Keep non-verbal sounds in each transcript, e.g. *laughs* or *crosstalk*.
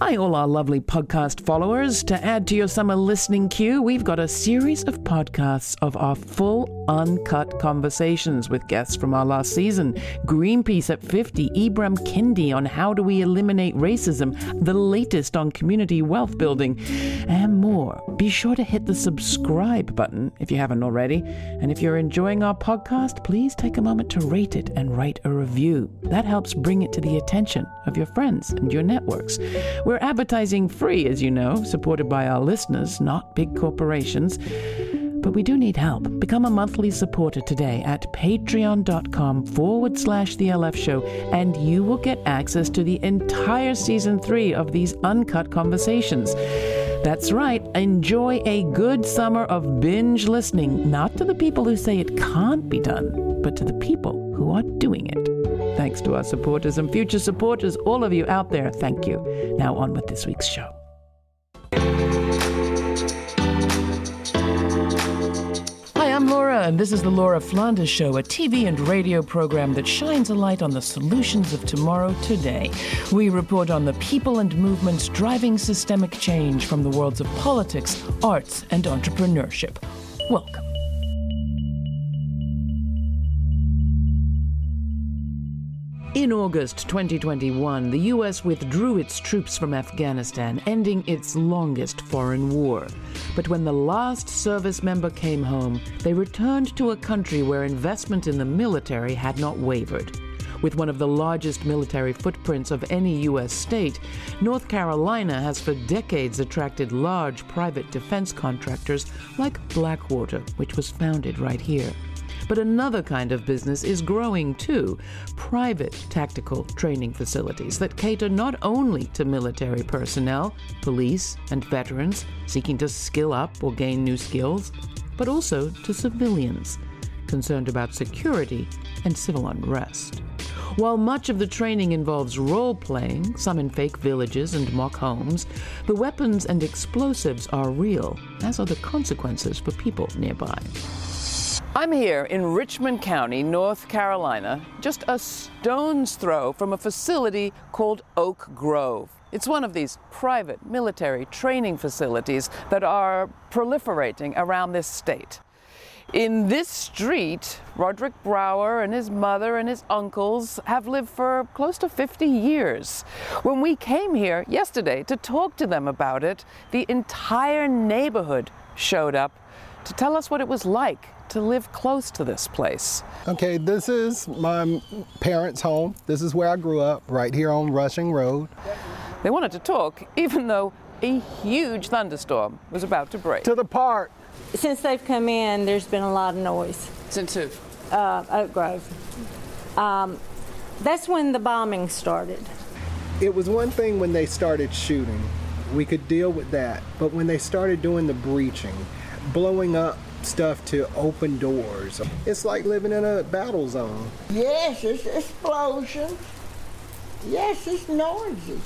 Hi, all our lovely podcast followers. To add to your summer listening queue, we've got a series of podcasts of our full, uncut conversations with guests from our last season Greenpeace at 50, Ibram Kendi on how do we eliminate racism, the latest on community wealth building, and more. Be sure to hit the subscribe button if you haven't already. And if you're enjoying our podcast, please take a moment to rate it and write a review. That helps bring it to the attention of your friends and your networks. We're advertising free, as you know, supported by our listeners, not big corporations. But we do need help. Become a monthly supporter today at patreon.com forward slash the LF show, and you will get access to the entire season three of these uncut conversations. That's right, enjoy a good summer of binge listening, not to the people who say it can't be done, but to the people who are doing it. Thanks to our supporters and future supporters, all of you out there, thank you. Now, on with this week's show. And this is the Laura Flanders Show, a TV and radio program that shines a light on the solutions of tomorrow today. We report on the people and movements driving systemic change from the worlds of politics, arts, and entrepreneurship. Welcome. In August 2021, the U.S. withdrew its troops from Afghanistan, ending its longest foreign war. But when the last service member came home, they returned to a country where investment in the military had not wavered. With one of the largest military footprints of any U.S. state, North Carolina has for decades attracted large private defense contractors like Blackwater, which was founded right here. But another kind of business is growing too private tactical training facilities that cater not only to military personnel, police, and veterans seeking to skill up or gain new skills, but also to civilians concerned about security and civil unrest. While much of the training involves role playing, some in fake villages and mock homes, the weapons and explosives are real, as are the consequences for people nearby. I'm here in Richmond County, North Carolina, just a stone's throw from a facility called Oak Grove. It's one of these private military training facilities that are proliferating around this state. In this street, Roderick Brower and his mother and his uncles have lived for close to 50 years. When we came here yesterday to talk to them about it, the entire neighborhood showed up to tell us what it was like to live close to this place. Okay, this is my parents' home. This is where I grew up, right here on Rushing Road. They wanted to talk, even though a huge thunderstorm was about to break. To the park. Since they've come in, there's been a lot of noise. Since who? Uh, Oak Grove. Um, that's when the bombing started. It was one thing when they started shooting. We could deal with that. But when they started doing the breaching, blowing up stuff to open doors, it's like living in a battle zone. Yes, it's explosions. Yes, it's noisy.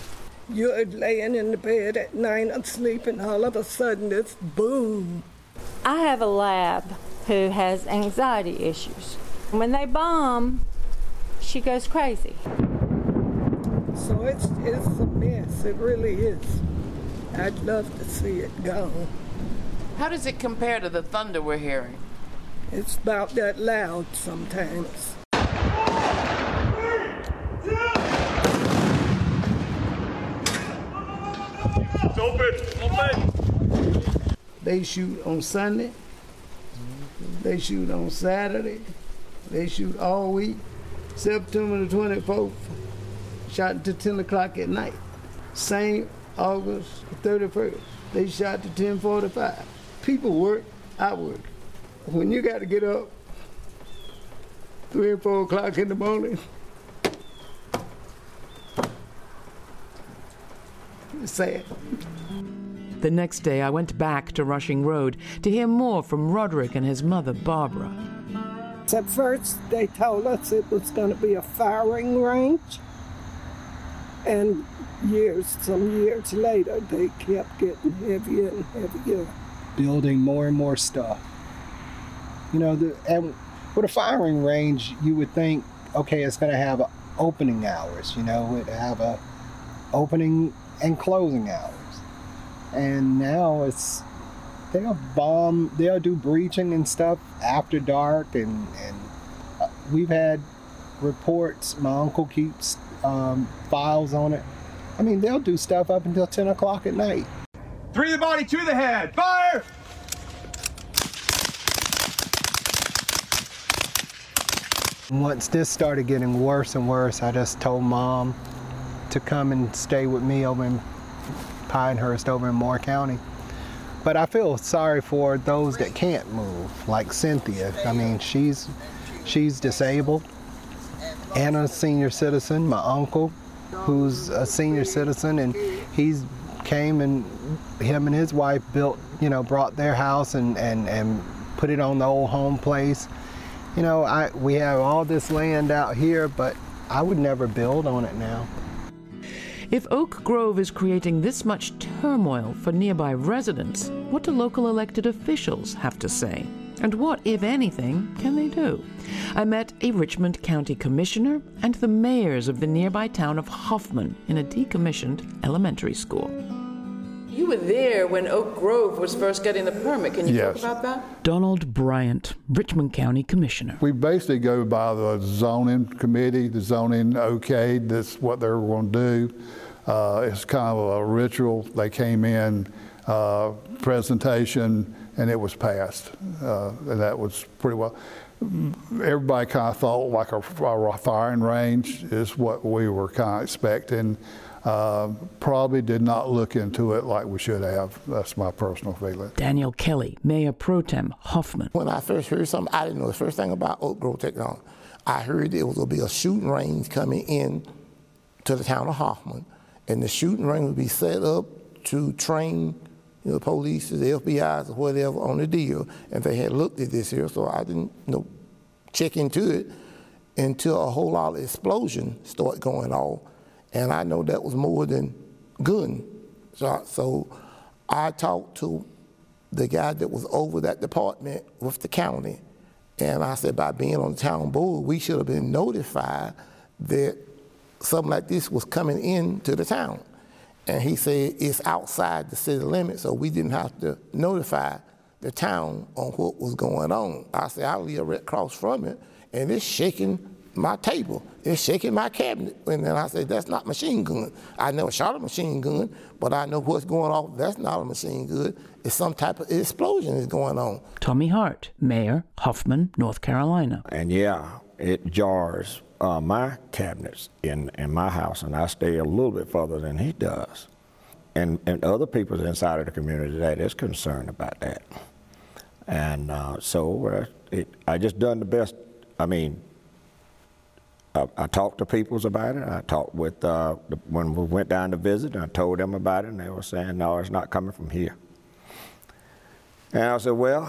You're laying in the bed at night and sleeping, all of a sudden it's boom. I have a lab who has anxiety issues. When they bomb, she goes crazy. So it's it's a mess. It really is. I'd love to see it go. How does it compare to the thunder we're hearing? It's about that loud sometimes. It's open. Open. They shoot on Sunday. They shoot on Saturday. They shoot all week. September the 24th, shot until 10 o'clock at night. Same August 31st, they shot to 1045. People work, I work. When you got to get up 3 or 4 o'clock in the morning, it's sad. The next day, I went back to Rushing Road to hear more from Roderick and his mother, Barbara. At first, they told us it was going to be a firing range. And years, some years later, they kept getting heavier and heavier. Building more and more stuff. You know, the, and with a firing range, you would think, okay, it's going to have opening hours. You know, it have a opening and closing hours. And now it's they'll bomb, they'll do breaching and stuff after dark, and and uh, we've had reports. My uncle keeps um, files on it. I mean, they'll do stuff up until 10 o'clock at night. Three to the body, two to the head. Fire! Once this started getting worse and worse, I just told mom to come and stay with me over in Pinehurst, over in Moore County. But I feel sorry for those that can't move, like Cynthia. I mean, she's she's disabled and a senior citizen. My uncle, who's a senior citizen, and he's came and him and his wife built, you know, brought their house and and and put it on the old home place. You know, I we have all this land out here, but I would never build on it now. If Oak Grove is creating this much turmoil for nearby residents, what do local elected officials have to say? And what, if anything, can they do? I met a Richmond County Commissioner and the mayors of the nearby town of Hoffman in a decommissioned elementary school. You were there when Oak Grove was first getting the permit. Can you Yes. talk about that? Donald Bryant, Richmond County Commissioner. We basically go by the zoning committee, the zoning okayed, that's what they're going to do. Uh, It's kind of a ritual. They came in, uh, presentation, and it was passed. Uh, And that was pretty well, everybody kind of thought like a a firing range is what we were kind of expecting. Uh, Probably did not look into it like we should have. That's my personal feeling. Daniel Kelly, Mayor Pro Tem Hoffman. When I first heard something, I didn't know the first thing about Oak Grove Technology. I heard there was going to be a shooting range coming in to the town of Hoffman, and the shooting range would be set up to train you know, the police, the FBI's, or whatever on the deal. And they had looked at this here, so I didn't you know, check into it until a whole lot of explosion started going off. And I know that was more than. So, I- so I talked to the guy that was over that department with the county. And I said, by being on the town board, we should have been notified that something like this was coming into the town. And he said, it's outside the city limits, so we didn't have to notify the town on what was going on. I said, I'll live right across from it, and it's shaking my table. It's shaking my cabinet. And then I said, that's not machine gun. I never shot a machine gun, but I know what's going on. That's not a machine gun. It's some type of explosion is going on. Tommy Hart, Mayor, Hoffman, North Carolina. And yeah, it jars uh, my cabinets in, in my house, and I stay a little bit further than he does. And, and other people inside of the community that is concerned about that. And uh, so it, I just done the best. I mean, I, I talked to peoples about it. I talked with uh, the, when we went down to visit, and I told them about it, and they were saying, "No, it's not coming from here." And I said, "Well,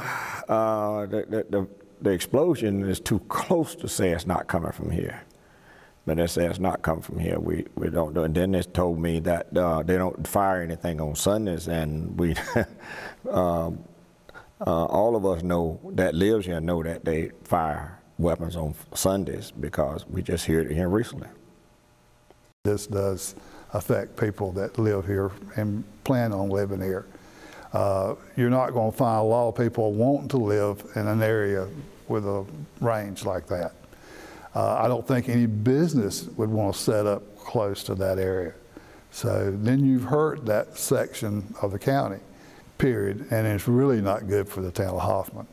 uh, the, the, the explosion is too close to say it's not coming from here." But they say it's not coming from here. We, we don't do. And then they told me that uh, they don't fire anything on Sundays, and we, um, *laughs* uh, all of us know that lives here know that they fire weapons on Sundays because we just heard it here recently. This does affect people that live here and plan on living here. Uh, you're not going to find a lot of people wanting to live in an area with a range like that. Uh, I don't think any business would want to set up close to that area. So then you've hurt that section of the county, period, and it's really not good for the town of Hoffman.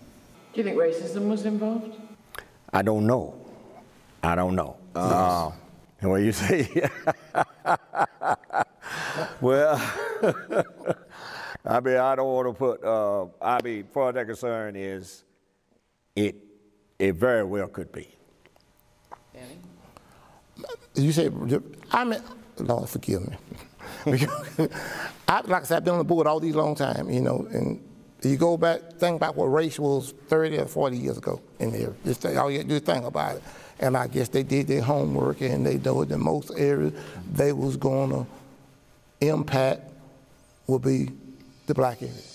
Do you think racism was involved? I don't know. I don't know. Uh, and what you say? *laughs* well, *laughs* I mean, I don't want to put. Uh, I mean, far as that concern is, it it very well could be. You say, I mean, Lord forgive me. *laughs* I, like I said, I've been on the board all these long time, you know, and you go back, think about what race was 30 or 40 years ago in there. Just think, all you have to do is think about it. And I guess they did their homework and they know that most areas they was going to impact would be the black area.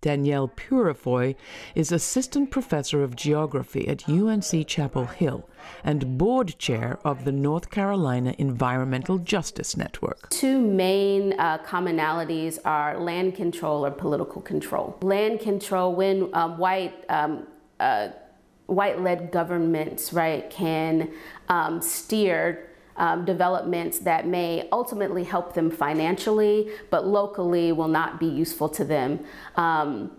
Danielle Purifoy is assistant professor of geography at UNC Chapel Hill and board chair of the North Carolina Environmental Justice Network. Two main uh, commonalities are land control or political control. Land control, when um, white um, uh, white-led governments, right, can um, steer um, developments that may ultimately help them financially, but locally will not be useful to them um,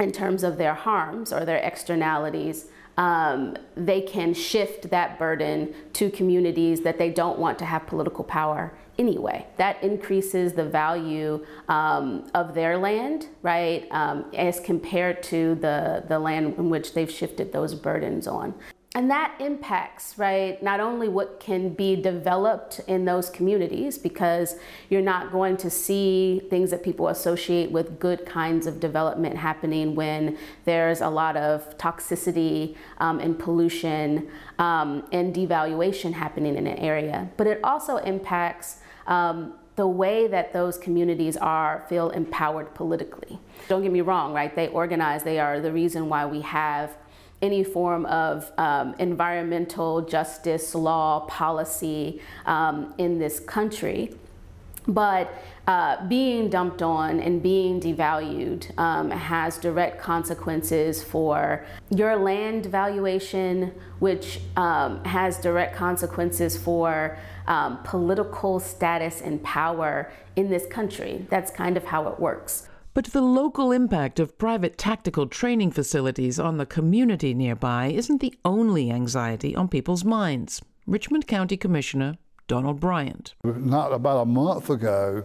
in terms of their harms or their externalities. Um, they can shift that burden to communities that they don't want to have political power anyway. That increases the value um, of their land, right, um, as compared to the, the land in which they've shifted those burdens on. And that impacts, right, not only what can be developed in those communities, because you're not going to see things that people associate with good kinds of development happening when there's a lot of toxicity um, and pollution um, and devaluation happening in an area. But it also impacts um, the way that those communities are feel empowered politically. Don't get me wrong, right? They organize, they are the reason why we have any form of um, environmental justice law policy um, in this country. But uh, being dumped on and being devalued um, has direct consequences for your land valuation, which um, has direct consequences for um, political status and power in this country. That's kind of how it works. But the local impact of private tactical training facilities on the community nearby isn't the only anxiety on people's minds. Richmond County Commissioner Donald Bryant. Not about a month ago,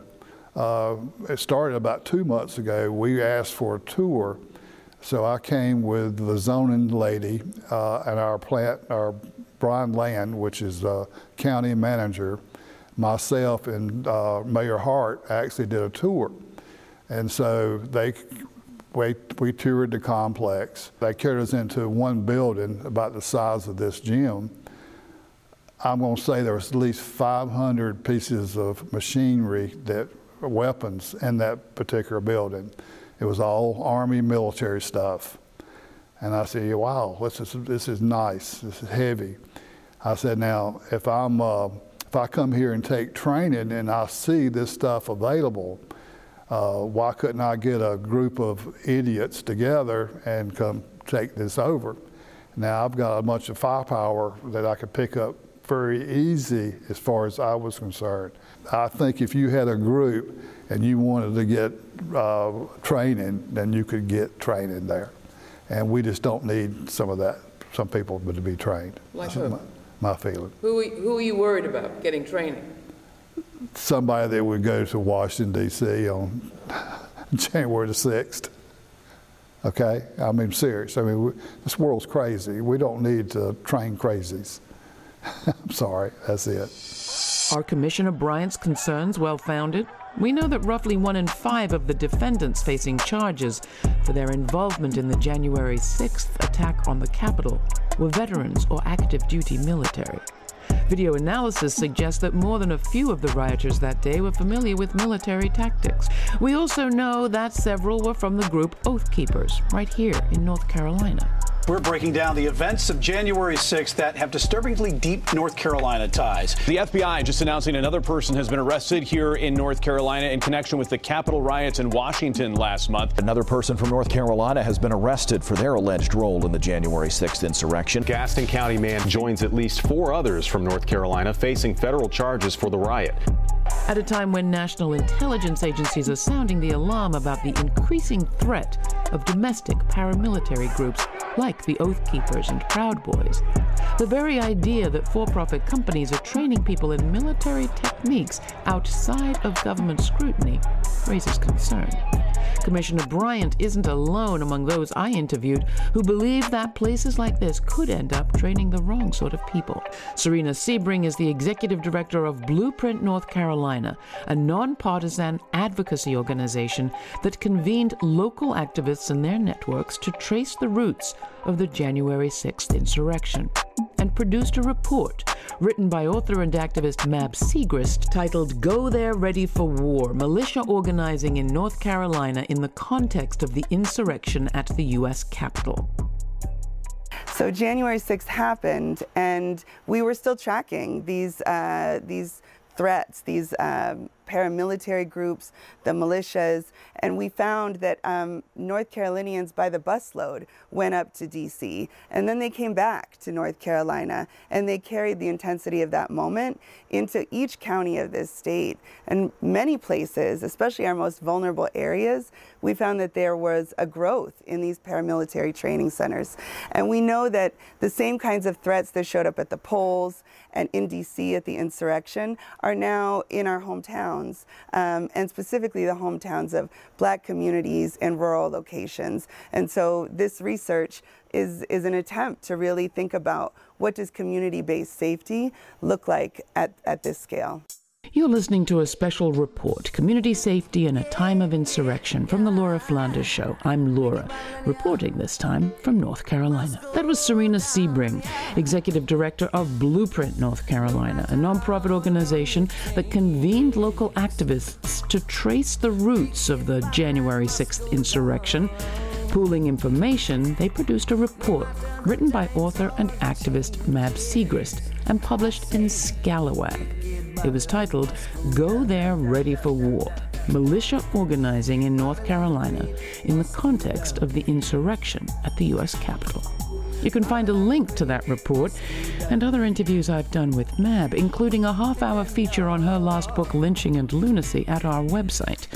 uh, it started about two months ago, we asked for a tour. So I came with the zoning lady uh, and our plant, our Brian Land, which is the county manager, myself and uh, Mayor Hart actually did a tour. And so they, we, we toured the complex. They carried us into one building about the size of this gym. I'm going to say there was at least 500 pieces of machinery that weapons in that particular building. It was all Army military stuff. And I said, wow, this is, this is nice, this is heavy. I said, now, if, I'm, uh, if I come here and take training and I see this stuff available, uh, why couldn't I get a group of idiots together and come take this over? Now I've got a bunch of firepower that I could pick up very easy as far as I was concerned. I think if you had a group and you wanted to get uh, training, then you could get training there. And we just don't need some of that, some people to be trained. Like who? My, my feeling. Who, who are you worried about getting training? Somebody that would go to Washington, D.C. on *laughs* January the 6th. Okay? I mean, serious. I mean, we, this world's crazy. We don't need to train crazies. *laughs* I'm sorry, that's it. Are Commissioner Bryant's concerns well founded? We know that roughly one in five of the defendants facing charges for their involvement in the January 6th attack on the Capitol were veterans or active duty military. Video analysis suggests that more than a few of the rioters that day were familiar with military tactics. We also know that several were from the group Oath Keepers, right here in North Carolina. We're breaking down the events of January 6th that have disturbingly deep North Carolina ties. The FBI just announcing another person has been arrested here in North Carolina in connection with the Capitol riots in Washington last month. Another person from North Carolina has been arrested for their alleged role in the January 6th insurrection. Gaston County man joins at least four others from North Carolina facing federal charges for the riot. At a time when national intelligence agencies are sounding the alarm about the increasing threat of domestic paramilitary groups like the Oath Keepers and Proud Boys. The very idea that for profit companies are training people in military techniques outside of government scrutiny raises concern. Commissioner Bryant isn't alone among those I interviewed who believe that places like this could end up training the wrong sort of people. Serena Sebring is the executive director of Blueprint North Carolina, a nonpartisan advocacy organization that convened local activists and their networks to trace the roots of the January 6th insurrection. And produced a report written by author and activist Mab Segrest titled Go There Ready for War Militia Organizing in North Carolina in the Context of the Insurrection at the U.S. Capitol. So January 6th happened, and we were still tracking these uh, these threats, these um, paramilitary groups, the militias, and we found that um, North Carolinians by the busload went up to DC, and then they came back to North Carolina, and they carried the intensity of that moment into each county of this state. And many places, especially our most vulnerable areas, we found that there was a growth in these paramilitary training centers. And we know that the same kinds of threats that showed up at the polls and in DC at the insurrection are now in our hometowns, um, and specifically the hometowns of black communities in rural locations. And so this research is, is an attempt to really think about what does community-based safety look like at, at this scale. You're listening to a special report, Community Safety in a Time of Insurrection, from The Laura Flanders Show. I'm Laura, reporting this time from North Carolina. That was Serena Sebring, Executive Director of Blueprint North Carolina, a nonprofit organization that convened local activists to trace the roots of the January 6th insurrection. Pooling information, they produced a report written by author and activist Mab Segrest and published in Scalawag. It was titled Go There Ready for War Militia Organizing in North Carolina in the Context of the Insurrection at the U.S. Capitol. You can find a link to that report and other interviews I've done with Mab, including a half hour feature on her last book, Lynching and Lunacy, at our website.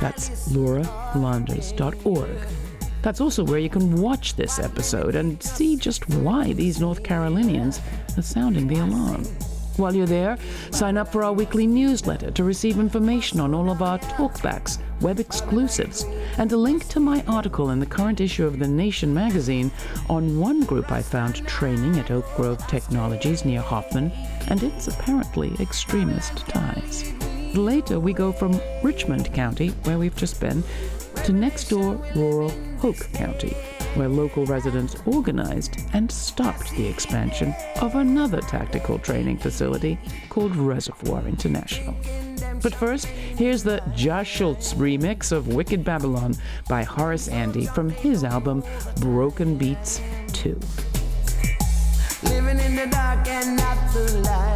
That's lauraflanders.org. That's also where you can watch this episode and see just why these North Carolinians are sounding the alarm. While you're there, sign up for our weekly newsletter to receive information on all of our talkbacks, web exclusives, and a link to my article in the current issue of The Nation magazine on one group I found training at Oak Grove Technologies near Hoffman and its apparently extremist ties. Later, we go from Richmond County, where we've just been, to next door rural Hoke County, where local residents organized and stopped the expansion of another tactical training facility called Reservoir International. But first, here's the Josh Schultz remix of Wicked Babylon by Horace Andy from his album Broken Beats 2. Living in the dark and not the light.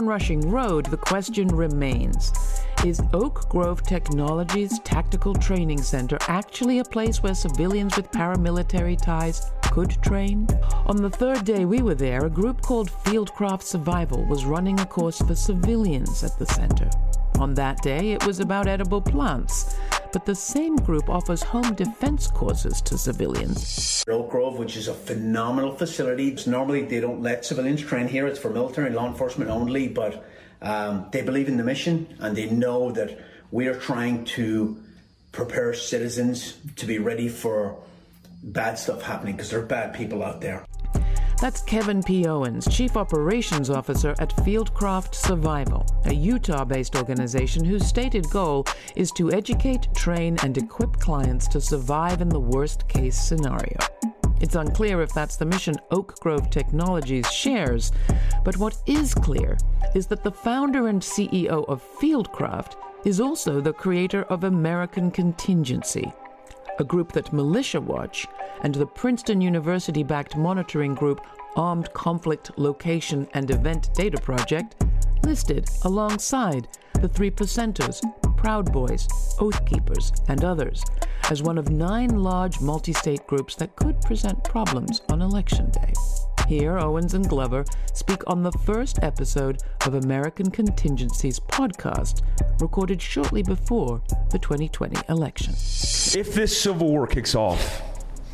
On Rushing Road, the question remains Is Oak Grove Technologies Tactical Training Center actually a place where civilians with paramilitary ties could train? On the third day we were there, a group called Fieldcraft Survival was running a course for civilians at the center. On that day, it was about edible plants, but the same group offers home defense courses to civilians. Oak Grove, which is a phenomenal facility. Normally they don't let civilians train here. It's for military and law enforcement only, but um, they believe in the mission and they know that we are trying to prepare citizens to be ready for bad stuff happening because there are bad people out there. That's Kevin P. Owens, Chief Operations Officer at Fieldcraft Survival, a Utah based organization whose stated goal is to educate, train, and equip clients to survive in the worst case scenario. It's unclear if that's the mission Oak Grove Technologies shares, but what is clear is that the founder and CEO of Fieldcraft is also the creator of American Contingency, a group that Militia Watch and the Princeton University backed monitoring group Armed Conflict Location and Event Data Project listed alongside the Three Percenters, Proud Boys, Oath Keepers, and others as one of nine large multi state groups that could present problems on Election Day. Here, Owens and Glover speak on the first episode of American Contingency's podcast, recorded shortly before the 2020 election. If this civil war kicks off,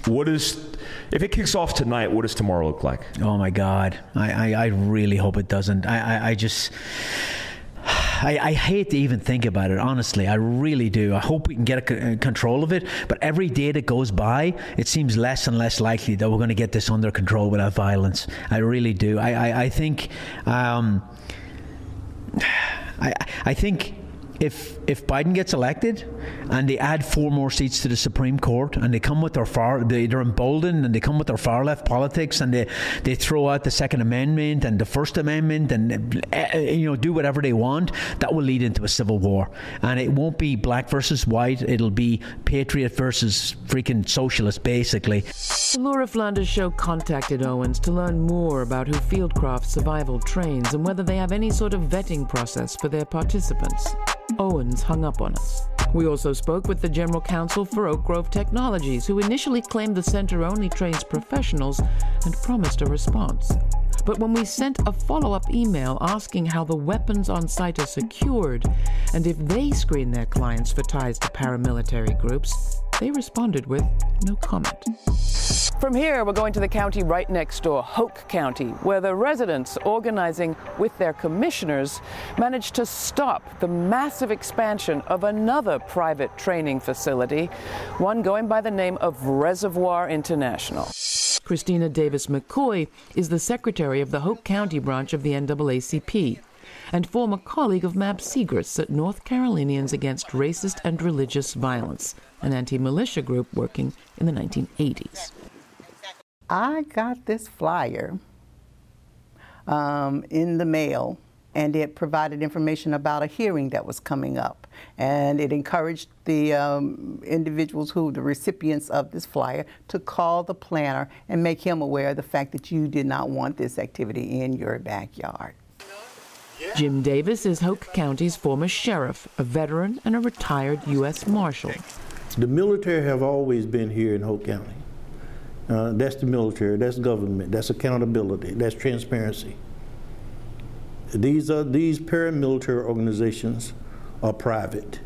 what is if it kicks off tonight? What does tomorrow look like? Oh my God, I I, I really hope it doesn't. I, I I just *sighs* I, I, hate to even think about it, honestly. I really do. I hope we can get a control of it. But every day that goes by, it seems less and less likely that we're going to get this under control without violence. I really do. I, I, I think. Um, *sighs* I, I think if if Biden gets elected and they add four more seats to the Supreme Court and they come with their far they, are emboldened and they come with their far left politics and they, they throw out the Second Amendment and the First Amendment and uh, you know do whatever they want, that will lead into a civil war. And it won't be black versus white. It'll be patriot versus freaking socialist, basically. Laura Flanders Show contacted Owens to learn more about who Fieldcraft Survival trains and whether they have any sort of vetting process for their participants. Owens hung up on us. We also spoke with the General Counsel for Oak Grove Technologies, who initially claimed the center only trains professionals and promised a response. But when we sent a follow up email asking how the weapons on site are secured and if they screen their clients for ties to paramilitary groups, they responded with no comment. From here, we're going to the county right next door, Hoke County, where the residents organizing with their commissioners managed to stop the massive expansion of another private training facility, one going by the name of Reservoir International. Christina Davis McCoy is the secretary of the Hoke County branch of the NAACP and former colleague of Mab Segrest at North Carolinians Against Racist and Religious Violence, an anti militia group working in the 1980s. I got this flyer um, in the mail, and it provided information about a hearing that was coming up. And it encouraged the um, individuals who, the recipients of this flyer, to call the planner and make him aware of the fact that you did not want this activity in your backyard. Jim Davis is Hoke County's former sheriff, a veteran and a retired U.S. Marshal. The military have always been here in Hoke County. Uh, that's the military, that's government, that's accountability, that's transparency. These are these paramilitary organizations are private,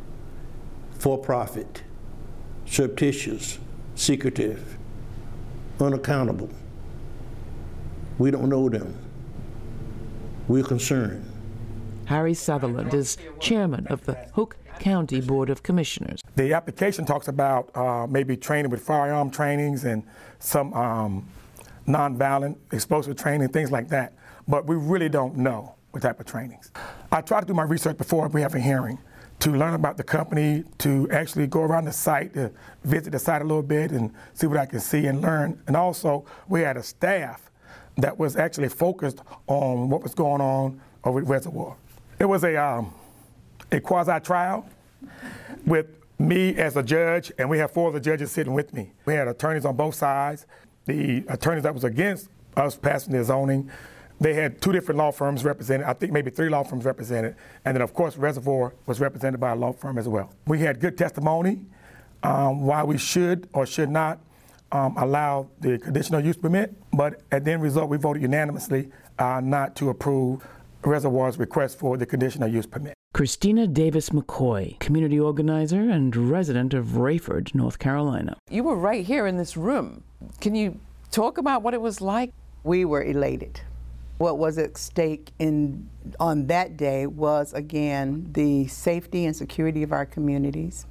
for profit, surreptitious, secretive, unaccountable. We don't know them. We're concerned. Harry Sutherland is chairman of the Hoke County Board of Commissioners. The application talks about uh, maybe training with firearm trainings and some um, nonviolent explosive training, things like that. But we really don't know what type of trainings. I try to do my research before we have a hearing to learn about the company, to actually go around the site, to visit the site a little bit and see what I can see and learn. And also, we had a staff that was actually focused on what was going on over at Reservoir. It was a, um, a quasi trial with me as a judge, and we had four of the judges sitting with me. We had attorneys on both sides. The attorneys that was against us passing the zoning, they had two different law firms represented. I think maybe three law firms represented, and then of course Reservoir was represented by a law firm as well. We had good testimony um, why we should or should not um, allow the conditional use permit, but at the end result, we voted unanimously uh, not to approve Reservoir's request for the conditional use permit. Christina Davis McCoy, community organizer and resident of Raeford, North Carolina. You were right here in this room. Can you talk about what it was like? We were elated. What was at stake in on that day was again the safety and security of our communities,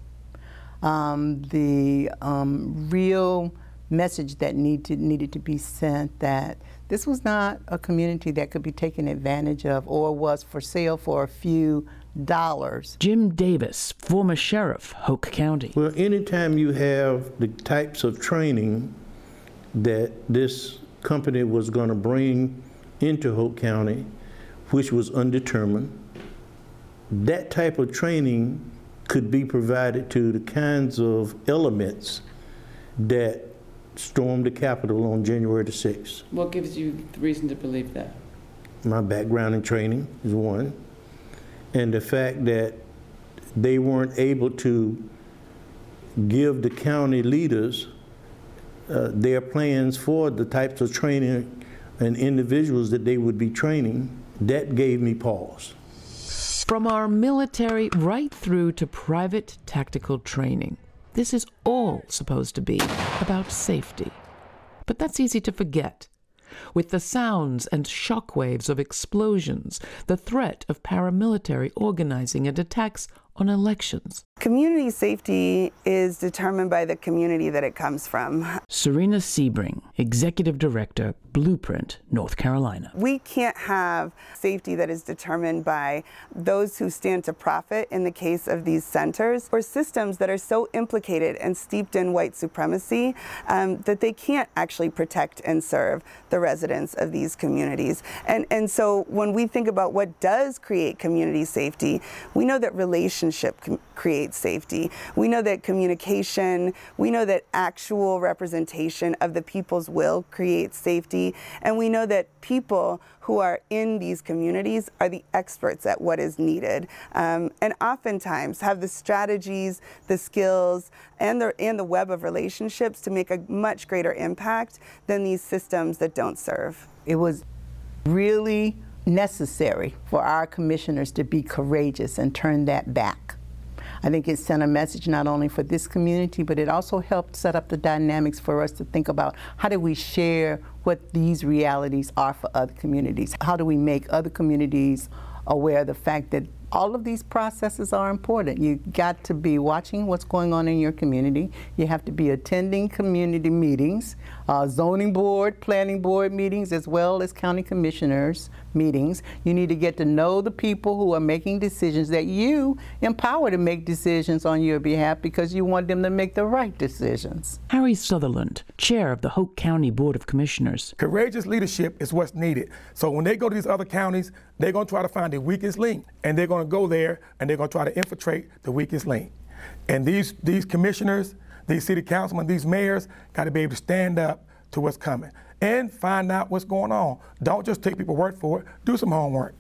um, the um, real message that needed needed to be sent that this was not a community that could be taken advantage of or was for sale for a few dollars. Jim Davis, former sheriff, Hoke County. Well, anytime you have the types of training that this company was going to bring into Hoke County, which was undetermined, that type of training could be provided to the kinds of elements that stormed the Capitol on January the 6th. What gives you the reason to believe that? My background in training is one, and the fact that they weren't able to give the county leaders uh, their plans for the types of training and individuals that they would be training, that gave me pause. From our military right through to private tactical training. This is all supposed to be about safety. But that's easy to forget. with the sounds and shockwaves of explosions, the threat of paramilitary organizing and attacks on elections. Community safety is determined by the community that it comes from. Serena Sebring, Executive Director, Blueprint, North Carolina. We can't have safety that is determined by those who stand to profit in the case of these centers or systems that are so implicated and steeped in white supremacy um, that they can't actually protect and serve the residents of these communities. And, and so when we think about what does create community safety, we know that relationship com- creates safety. We know that communication, we know that actual representation of the people's will creates safety. And we know that people who are in these communities are the experts at what is needed, um, and oftentimes have the strategies, the skills, and the and the web of relationships to make a much greater impact than these systems that don't serve. It was really necessary for our commissioners to be courageous and turn that back. I think it sent a message not only for this community, but it also helped set up the dynamics for us to think about how do we share what these realities are for other communities? How do we make other communities aware of the fact that all of these processes are important. You got to be watching what's going on in your community. You have to be attending community meetings, uh, zoning board, planning board meetings, as well as county commissioners meetings. You need to get to know the people who are making decisions that you empower to make decisions on your behalf because you want them to make the right decisions. Harry Sutherland, chair of the Hoke County Board of Commissioners. Courageous leadership is what's needed. So when they go to these other counties, they're going to try to find the weakest link, and they're going to go there and they're going to try to infiltrate the weakest link. And these these commissioners, these city councilmen, these mayors got to be able to stand up to what's coming and find out what's going on. Don't just take people's word for it. Do some homework.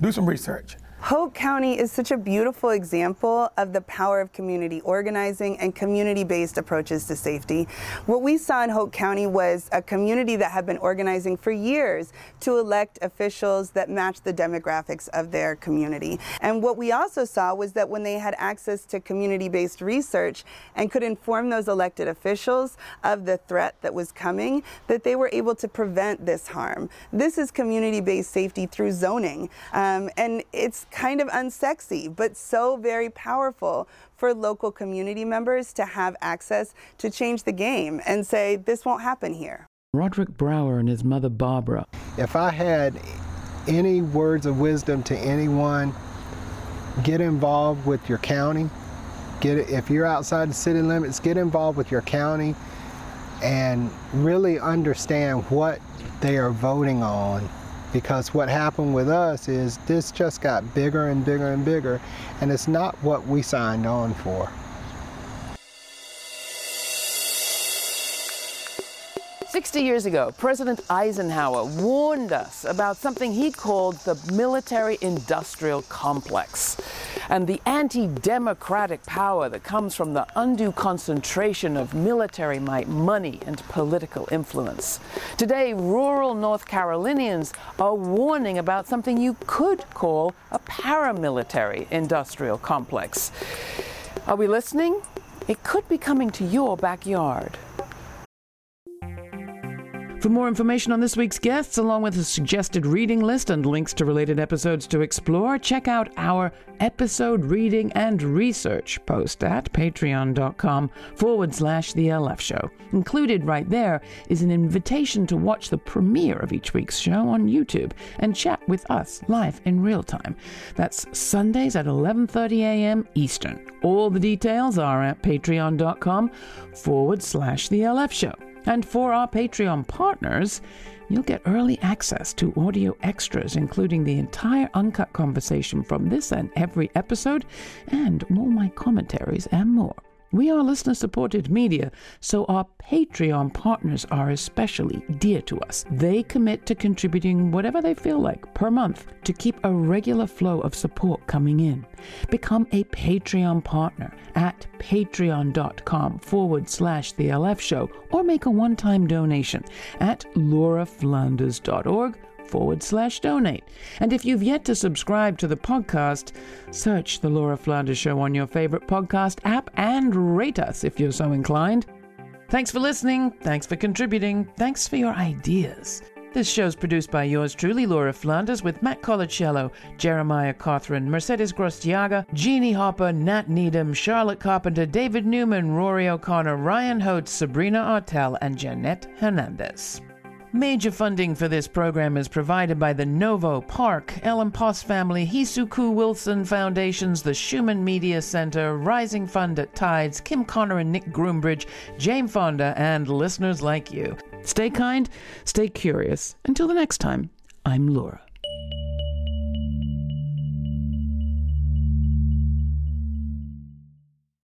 Do some research. Hoke County is such a beautiful example of the power of community organizing and community based approaches to safety. What we saw in Hoke County was a community that had been organizing for years to elect officials that matched the demographics of their community. And what we also saw was that when they had access to community based research and could inform those elected officials of the threat that was coming, that they were able to prevent this harm. This is community based safety through zoning. Um, and it's kind of unsexy, but so very powerful for local community members to have access to change the game and say, this won't happen here. Roderick Brower and his mother Barbara. If I had any words of wisdom to anyone, get involved with your county. Get if you're outside the city limits, get involved with your county and really understand what they are voting on because what happened with us is this just got bigger and bigger and bigger and it's not what we signed on for. 60 years ago, President Eisenhower warned us about something he called the military industrial complex and the anti democratic power that comes from the undue concentration of military might, money, and political influence. Today, rural North Carolinians are warning about something you could call a paramilitary industrial complex. Are we listening? It could be coming to your backyard. For more information on this week's guests, along with a suggested reading list and links to related episodes to explore, check out our episode reading and research post at patreon.com forward slash The LF Show. Included right there is an invitation to watch the premiere of each week's show on YouTube and chat with us live in real time. That's Sundays at 11.30 a.m. Eastern. All the details are at patreon.com forward slash The LF Show. And for our Patreon partners, you'll get early access to audio extras, including the entire uncut conversation from this and every episode, and all my commentaries and more. We are listener supported media, so our Patreon partners are especially dear to us. They commit to contributing whatever they feel like per month to keep a regular flow of support coming in. Become a Patreon partner at patreon.com forward slash the LF show or make a one time donation at lauraflanders.org forward slash donate. And if you've yet to subscribe to the podcast, search The Laura Flanders Show on your favorite podcast app and rate us if you're so inclined. Thanks for listening. Thanks for contributing. Thanks for your ideas. This show's produced by yours truly, Laura Flanders, with Matt Colacello, Jeremiah Cawthron, Mercedes Grostiaga, Jeannie Hopper, Nat Needham, Charlotte Carpenter, David Newman, Rory O'Connor, Ryan Hote, Sabrina Artel, and Jeanette Hernandez. Major funding for this program is provided by the Novo, Park, Ellen Poss Family, Hisuku Wilson Foundations, the Schumann Media Center, Rising Fund at Tides, Kim Connor and Nick Groombridge, Jane Fonda, and listeners like you. Stay kind, stay curious. Until the next time, I'm Laura.